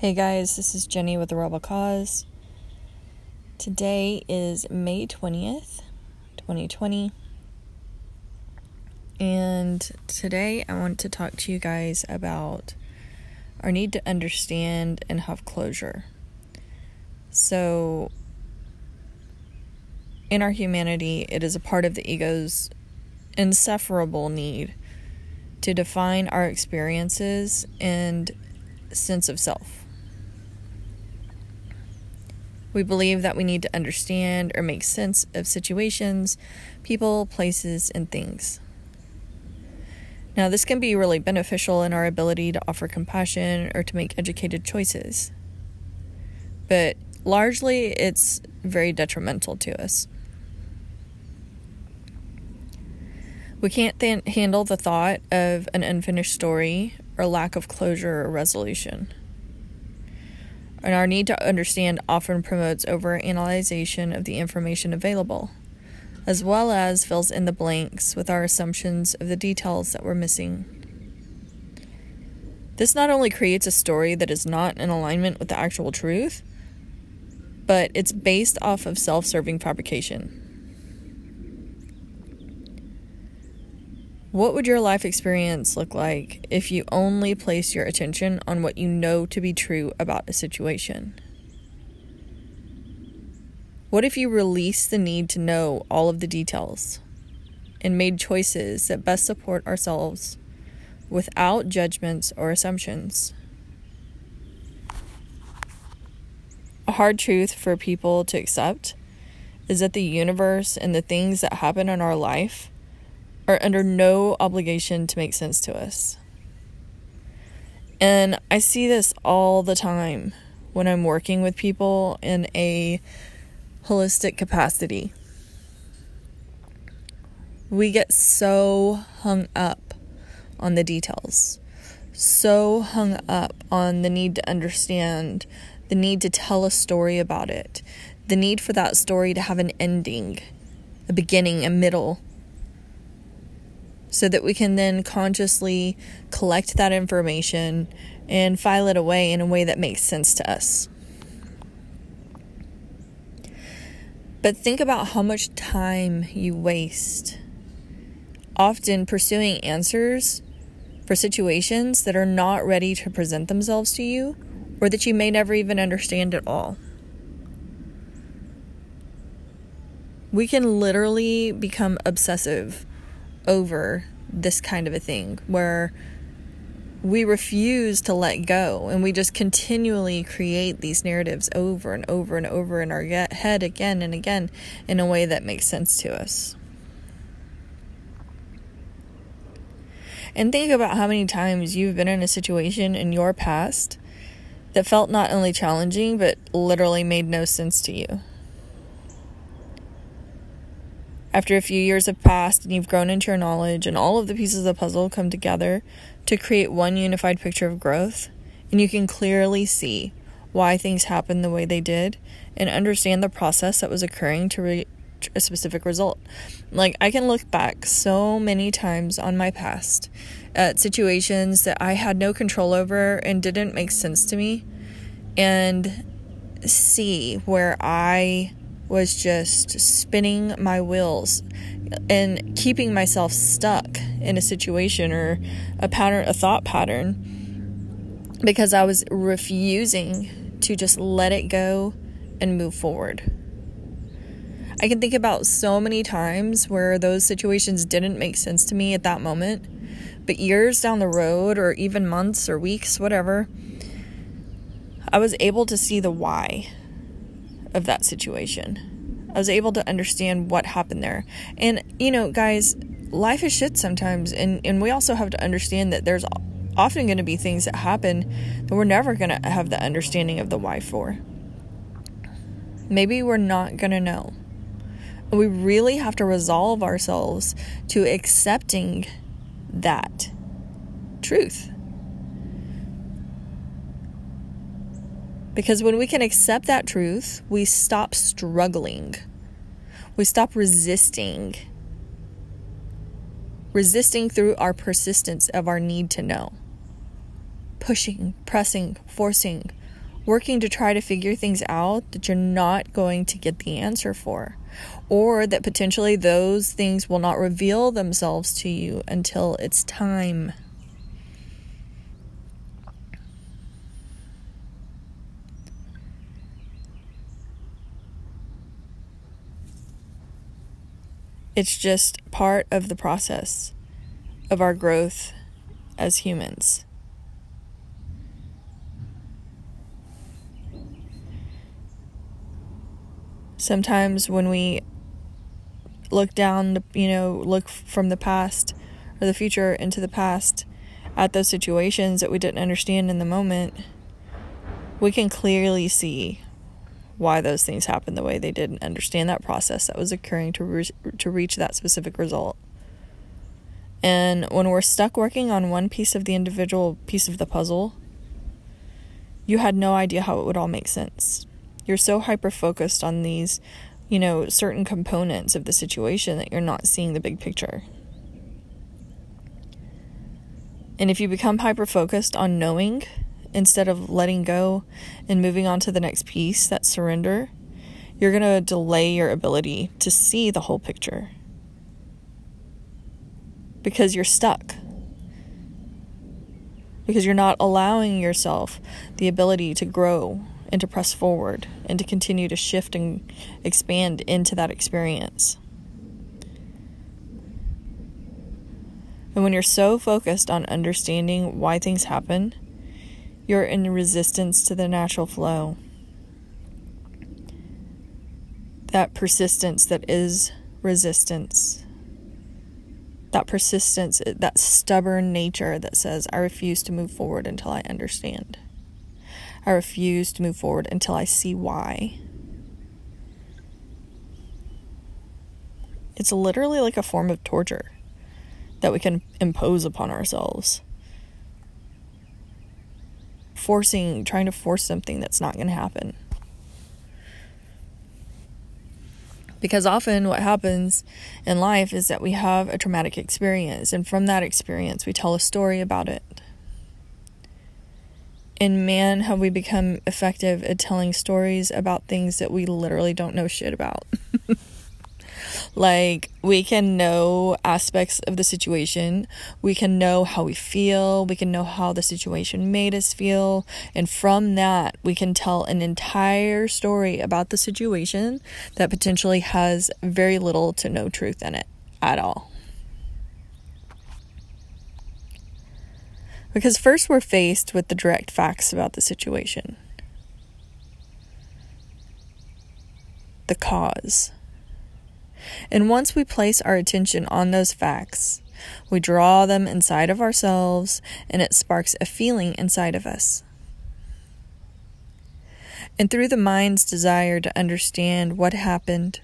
Hey guys, this is Jenny with the Rebel Cause. Today is May 20th, 2020. And today I want to talk to you guys about our need to understand and have closure. So, in our humanity, it is a part of the ego's insufferable need to define our experiences and sense of self. We believe that we need to understand or make sense of situations, people, places, and things. Now, this can be really beneficial in our ability to offer compassion or to make educated choices. But largely, it's very detrimental to us. We can't th- handle the thought of an unfinished story or lack of closure or resolution. And our need to understand often promotes overanalyzation of the information available, as well as fills in the blanks with our assumptions of the details that we're missing. This not only creates a story that is not in alignment with the actual truth, but it's based off of self serving fabrication. What would your life experience look like if you only place your attention on what you know to be true about a situation? What if you released the need to know all of the details and made choices that best support ourselves without judgments or assumptions? A hard truth for people to accept is that the universe and the things that happen in our life are under no obligation to make sense to us. And I see this all the time when I'm working with people in a holistic capacity. We get so hung up on the details, so hung up on the need to understand, the need to tell a story about it, the need for that story to have an ending, a beginning, a middle, so that we can then consciously collect that information and file it away in a way that makes sense to us. But think about how much time you waste often pursuing answers for situations that are not ready to present themselves to you or that you may never even understand at all. We can literally become obsessive over this kind of a thing where we refuse to let go and we just continually create these narratives over and over and over in our head again and again in a way that makes sense to us. And think about how many times you've been in a situation in your past that felt not only challenging but literally made no sense to you. After a few years have passed and you've grown into your knowledge, and all of the pieces of the puzzle come together to create one unified picture of growth, and you can clearly see why things happened the way they did and understand the process that was occurring to reach a specific result. Like, I can look back so many times on my past at situations that I had no control over and didn't make sense to me, and see where I was just spinning my wheels and keeping myself stuck in a situation or a pattern, a thought pattern, because I was refusing to just let it go and move forward. I can think about so many times where those situations didn't make sense to me at that moment, but years down the road, or even months or weeks, whatever, I was able to see the why of that situation. I was able to understand what happened there. And, you know, guys, life is shit sometimes. And, and we also have to understand that there's often going to be things that happen that we're never going to have the understanding of the why for. Maybe we're not going to know. We really have to resolve ourselves to accepting that truth. Because when we can accept that truth, we stop struggling. We stop resisting. Resisting through our persistence of our need to know. Pushing, pressing, forcing, working to try to figure things out that you're not going to get the answer for, or that potentially those things will not reveal themselves to you until it's time. It's just part of the process of our growth as humans. Sometimes when we look down, you know, look from the past or the future into the past at those situations that we didn't understand in the moment, we can clearly see why those things happened the way they did and understand that process that was occurring to re- to reach that specific result. And when we're stuck working on one piece of the individual piece of the puzzle, you had no idea how it would all make sense. You're so hyper focused on these, you know, certain components of the situation that you're not seeing the big picture. And if you become hyper focused on knowing instead of letting go and moving on to the next piece, that surrender, you're going to delay your ability to see the whole picture because you're stuck. Because you're not allowing yourself the ability to grow and to press forward and to continue to shift and expand into that experience. And when you're so focused on understanding why things happen, you're in resistance to the natural flow. That persistence that is resistance. That persistence, that stubborn nature that says, I refuse to move forward until I understand. I refuse to move forward until I see why. It's literally like a form of torture that we can impose upon ourselves forcing, trying to force something that's not going to happen. Because often what happens in life is that we have a traumatic experience, and from that experience, we tell a story about it. And man, have we become effective at telling stories about things that we literally don't know shit about. Like, we can know aspects of the situation. We can know how we feel. We can know how the situation made us feel. And from that, we can tell an entire story about the situation that potentially has very little to no truth in it at all. Because first, we're faced with the direct facts about the situation. The cause. And once we place our attention on those facts, we draw them inside of ourselves and it sparks a feeling inside of us. And through the mind's desire to understand what happened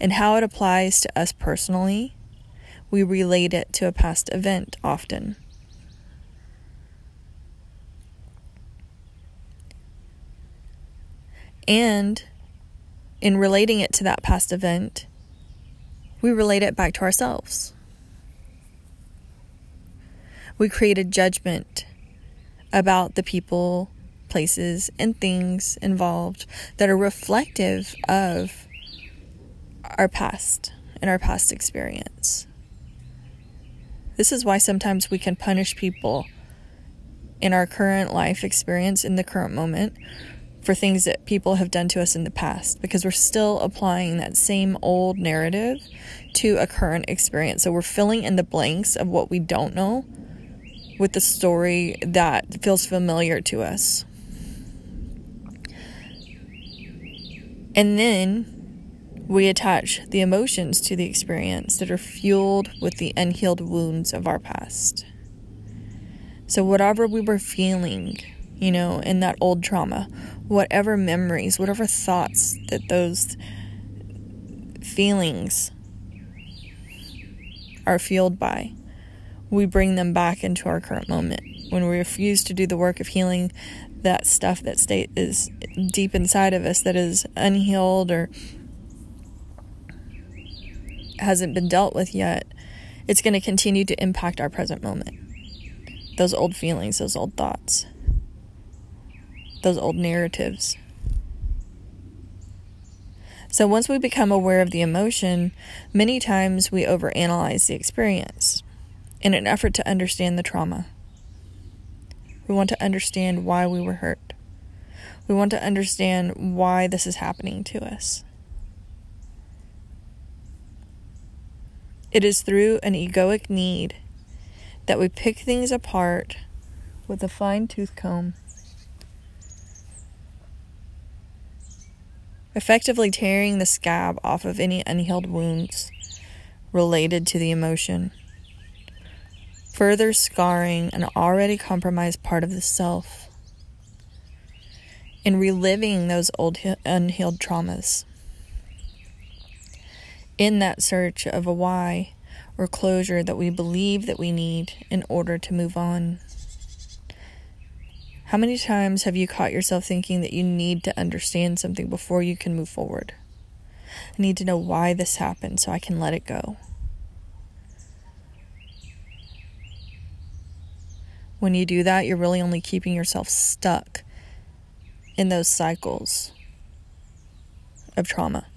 and how it applies to us personally, we relate it to a past event often. And in relating it to that past event, we relate it back to ourselves. We create a judgment about the people, places, and things involved that are reflective of our past and our past experience. This is why sometimes we can punish people in our current life experience in the current moment for things that people have done to us in the past because we're still applying that same old narrative to a current experience. So we're filling in the blanks of what we don't know with the story that feels familiar to us. And then we attach the emotions to the experience that are fueled with the unhealed wounds of our past. So, whatever we were feeling, you know, in that old trauma, whatever memories, whatever thoughts that those feelings are fueled by, we bring them back into our current moment. When we refuse to do the work of healing that stuff that state is deep inside of us that is unhealed or hasn't been dealt with yet, it's going to continue to impact our present moment. Those old feelings, those old thoughts those old narratives. So once we become aware of the emotion, many times we overanalyze the experience in an effort to understand the trauma. We want to understand why we were hurt. We want to understand why this is happening to us. It is through an egoic need that we pick things apart with a fine tooth comb, effectively tearing the scab off of any unhealed wounds related to the emotion further scarring an already compromised part of the self and reliving those old unhealed traumas. In that search of a why or closure that we believe that we need in order to move on. How many times have you caught yourself thinking that you need to understand something before you can move forward? I need to know why this happened so I can let it go. When you do that, you're really only keeping yourself stuck in those cycles of trauma.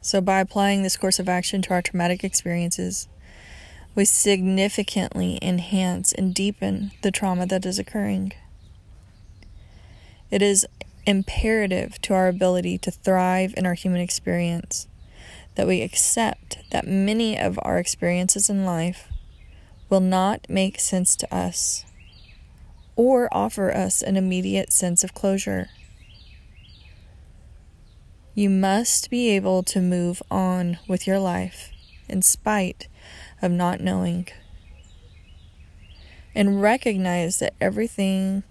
So, by applying this course of action to our traumatic experiences, we significantly enhance and deepen the trauma that is occurring. It is imperative to our ability to thrive in our human experience that we accept that many of our experiences in life will not make sense to us or offer us an immediate sense of closure. You must be able to move on with your life in spite of not knowing. And recognize that everything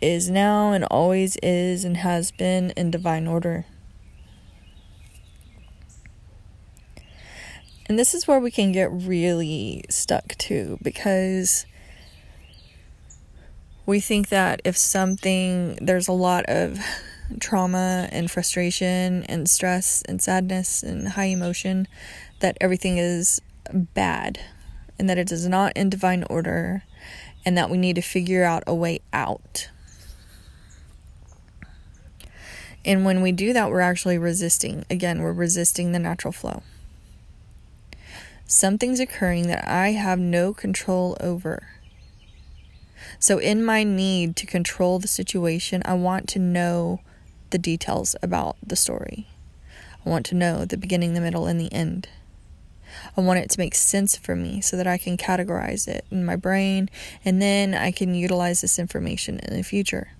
is now and always is and has been in divine order. And this is where we can get really stuck too, because we think that if something, there's a lot of trauma and frustration and stress and sadness and high emotion, that everything is bad and that it is not in divine order and that we need to figure out a way out. And when we do that, we're actually resisting. Again, we're resisting the natural flow. Something's occurring that I have no control over. So, in my need to control the situation, I want to know the details about the story. I want to know the beginning, the middle, and the end. I want it to make sense for me so that I can categorize it in my brain and then I can utilize this information in the future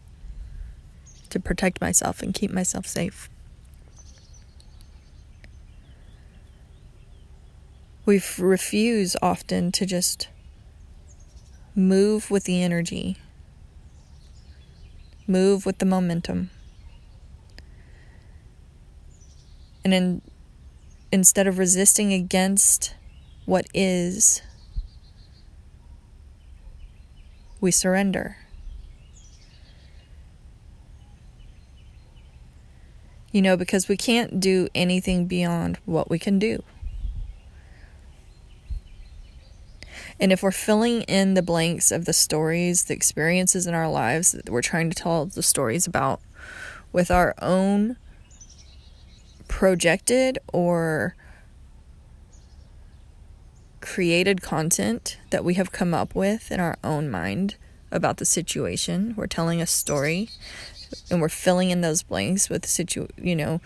to protect myself and keep myself safe. we refuse often to just move with the energy, move with the momentum. And in, instead of resisting against what is, we surrender. You know, because we can't do anything beyond what we can do. And if we're filling in the blanks of the stories, the experiences in our lives that we're trying to tell the stories about with our own projected or created content that we have come up with in our own mind about the situation, we're telling a story and we're filling in those blanks with situ you know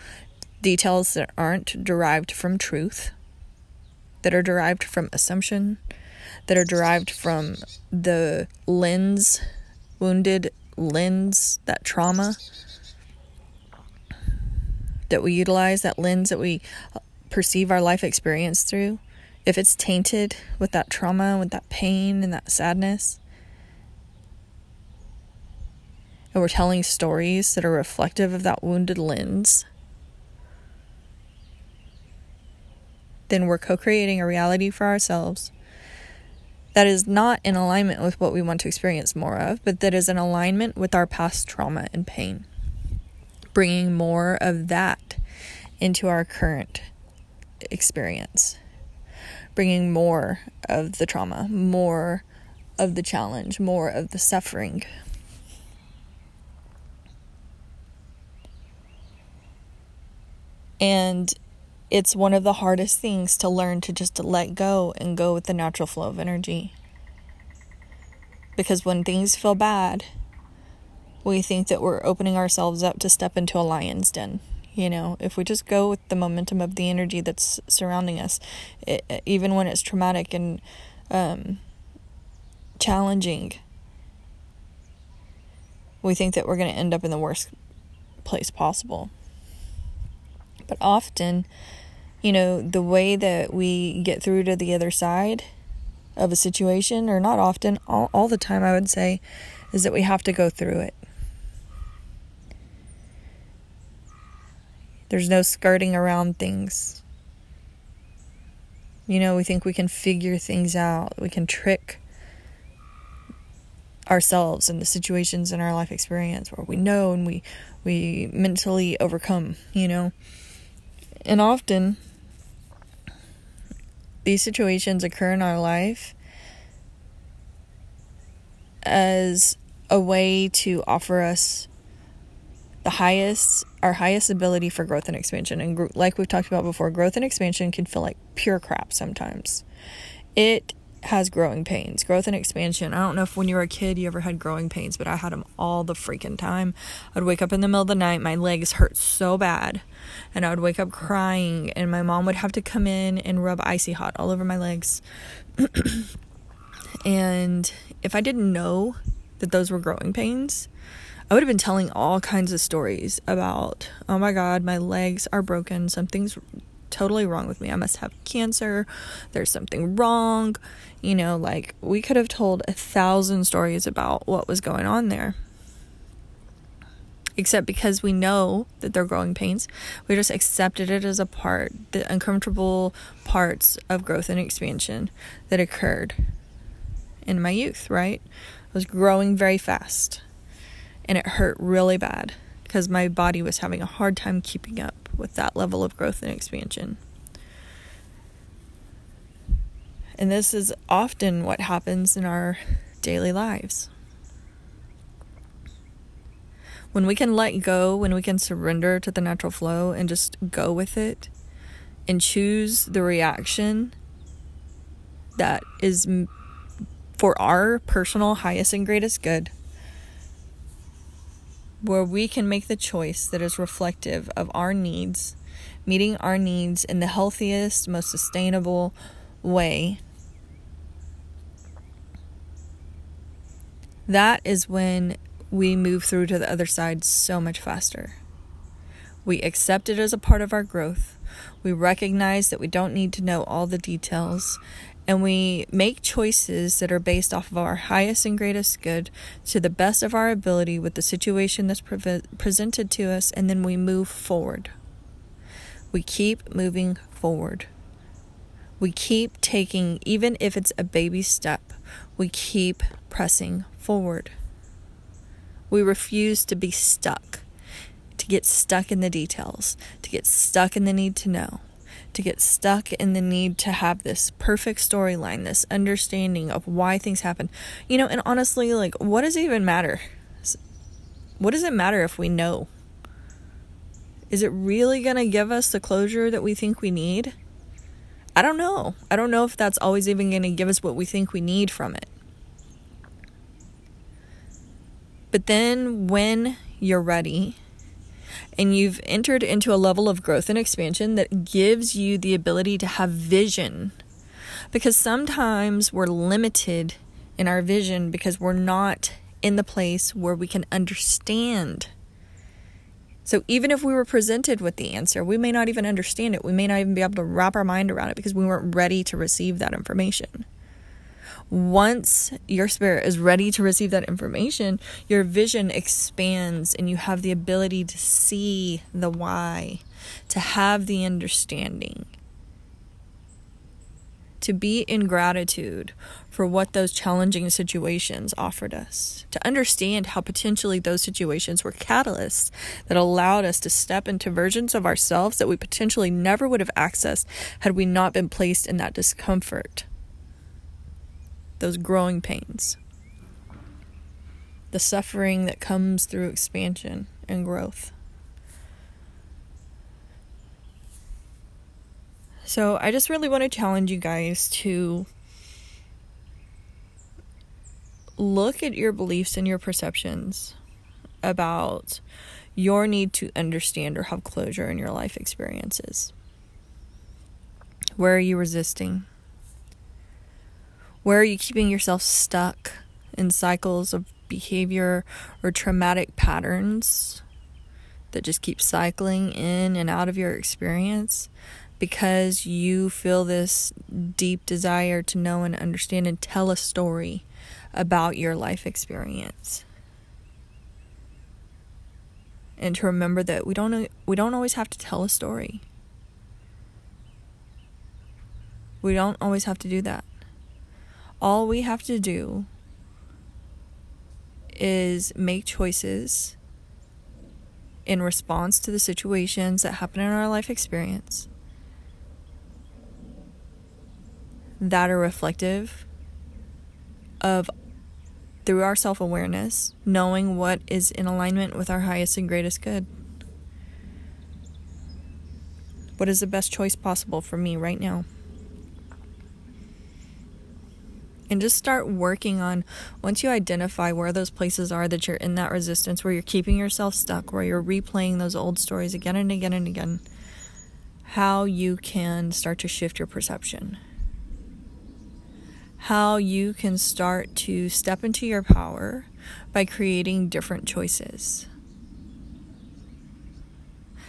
details that aren't derived from truth that are derived from assumption that are derived from the lens, wounded lens, that trauma that we utilize, that lens that we uh, perceive our life experience through, if it's tainted with that trauma, with that pain and that sadness, and we're telling stories that are reflective of that wounded lens, then we're co creating a reality for ourselves that is not in alignment with what we want to experience more of, but that is in alignment with our past trauma and pain. Bringing more of that into our current experience. bringing more of the trauma, more of the challenge, more of the suffering. And it's one of the hardest things to learn to just let go and go with the natural flow of energy. Because when things feel bad, we think that we're opening ourselves up to step into a lion's den. You know, if we just go with the momentum of the energy that's surrounding us, it, even when it's traumatic and um, challenging, we think that we're going to end up in the worst place possible. But often, you know, the way that we get through to the other side of a situation, or not often, all, all the time, I would say, is that we have to go through it. There's no skirting around things. You know, we think we can figure things out, we can trick ourselves and the situations in our life experience where we know and we we mentally overcome, you know. And often these situations occur in our life as a way to offer us the highest our highest ability for growth and expansion and like we've talked about before growth and expansion can feel like pure crap sometimes it has growing pains. Growth and expansion. I don't know if when you were a kid you ever had growing pains, but I had them all the freaking time. I'd wake up in the middle of the night, my legs hurt so bad, and I would wake up crying, and my mom would have to come in and rub icy hot all over my legs. and if I didn't know that those were growing pains, I would have been telling all kinds of stories about, oh my god, my legs are broken, something's totally wrong with me. I must have cancer. There's something wrong. You know, like we could have told a thousand stories about what was going on there. Except because we know that they're growing pains, we just accepted it as a part, the uncomfortable parts of growth and expansion that occurred in my youth, right? I was growing very fast and it hurt really bad because my body was having a hard time keeping up with that level of growth and expansion. And this is often what happens in our daily lives. When we can let go, when we can surrender to the natural flow and just go with it and choose the reaction that is for our personal highest and greatest good, where we can make the choice that is reflective of our needs, meeting our needs in the healthiest, most sustainable way. That is when we move through to the other side so much faster. We accept it as a part of our growth. We recognize that we don't need to know all the details and we make choices that are based off of our highest and greatest good to the best of our ability with the situation that's pre- presented to us, and then we move forward. We keep moving forward. We keep taking, even if it's a baby step, we keep pressing forward. We refuse to be stuck, to get stuck in the details, to get stuck in the need to know to get stuck in the need to have this perfect storyline, this understanding of why things happen. You know, and honestly, like, what does it even matter? What does it matter if we know? Is it really going to give us the closure that we think we need? I don't know. I don't know if that's always even going to give us what we think we need from it. But then when you're ready and you've entered into a level of growth and expansion that gives you the ability to have vision. Because sometimes we're limited in our vision because we're not in the place where we can understand. So even if we were presented with the answer, we may not even understand it. We may not even be able to wrap our mind around it because we weren't ready to receive that information once your spirit is ready to receive that information, your vision expands and you have the ability to see the why, to have the understanding. to be in gratitude for what those challenging situations offered us, to understand how potentially those situations were catalysts that allowed us to step into versions of ourselves that we potentially never would have accessed had we not been placed in that discomfort, those growing pains, the suffering that comes through expansion and growth. So I just really want to challenge you guys to look at your beliefs and your perceptions about your need to understand or have closure in your life experiences. Where are you resisting? Where are you keeping yourself stuck in cycles of behavior or traumatic patterns that just keep cycling in and out of your experience because you feel this deep desire to know and understand and tell a story about your life experience. And to remember that we don't we don't always have to tell a story. We don't always have to do that. All we have to do is make choices in response to the situations that happen in our life experience that are reflective of through our self awareness, knowing what is in alignment with our highest and greatest good. What is the best choice possible for me right now? And just start working on once you identify where those places are that you're in that resistance, where you're keeping yourself stuck, where you're replaying those old stories again and again and again, how you can start to shift your perception how you can start to step into your power by creating different choices.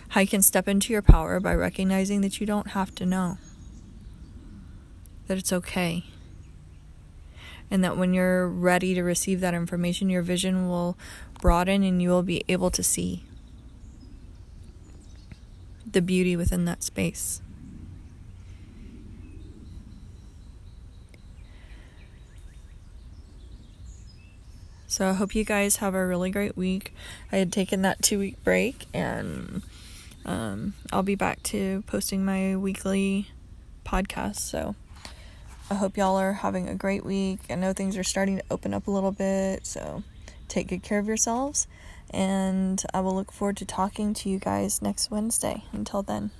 How you can step into your power by recognizing that you don't have to know, that it's okay. And that when you're ready to receive that information, your vision will broaden and you will be able to see the beauty within that space. So I hope you guys have a really great week. I had taken that two week break and um, I'll be back to posting my weekly podcast. So I hope y'all are having a great week. I know things are starting to open up a little bit. So take good care of yourselves. And I will look forward to talking to you guys next Wednesday. Until then.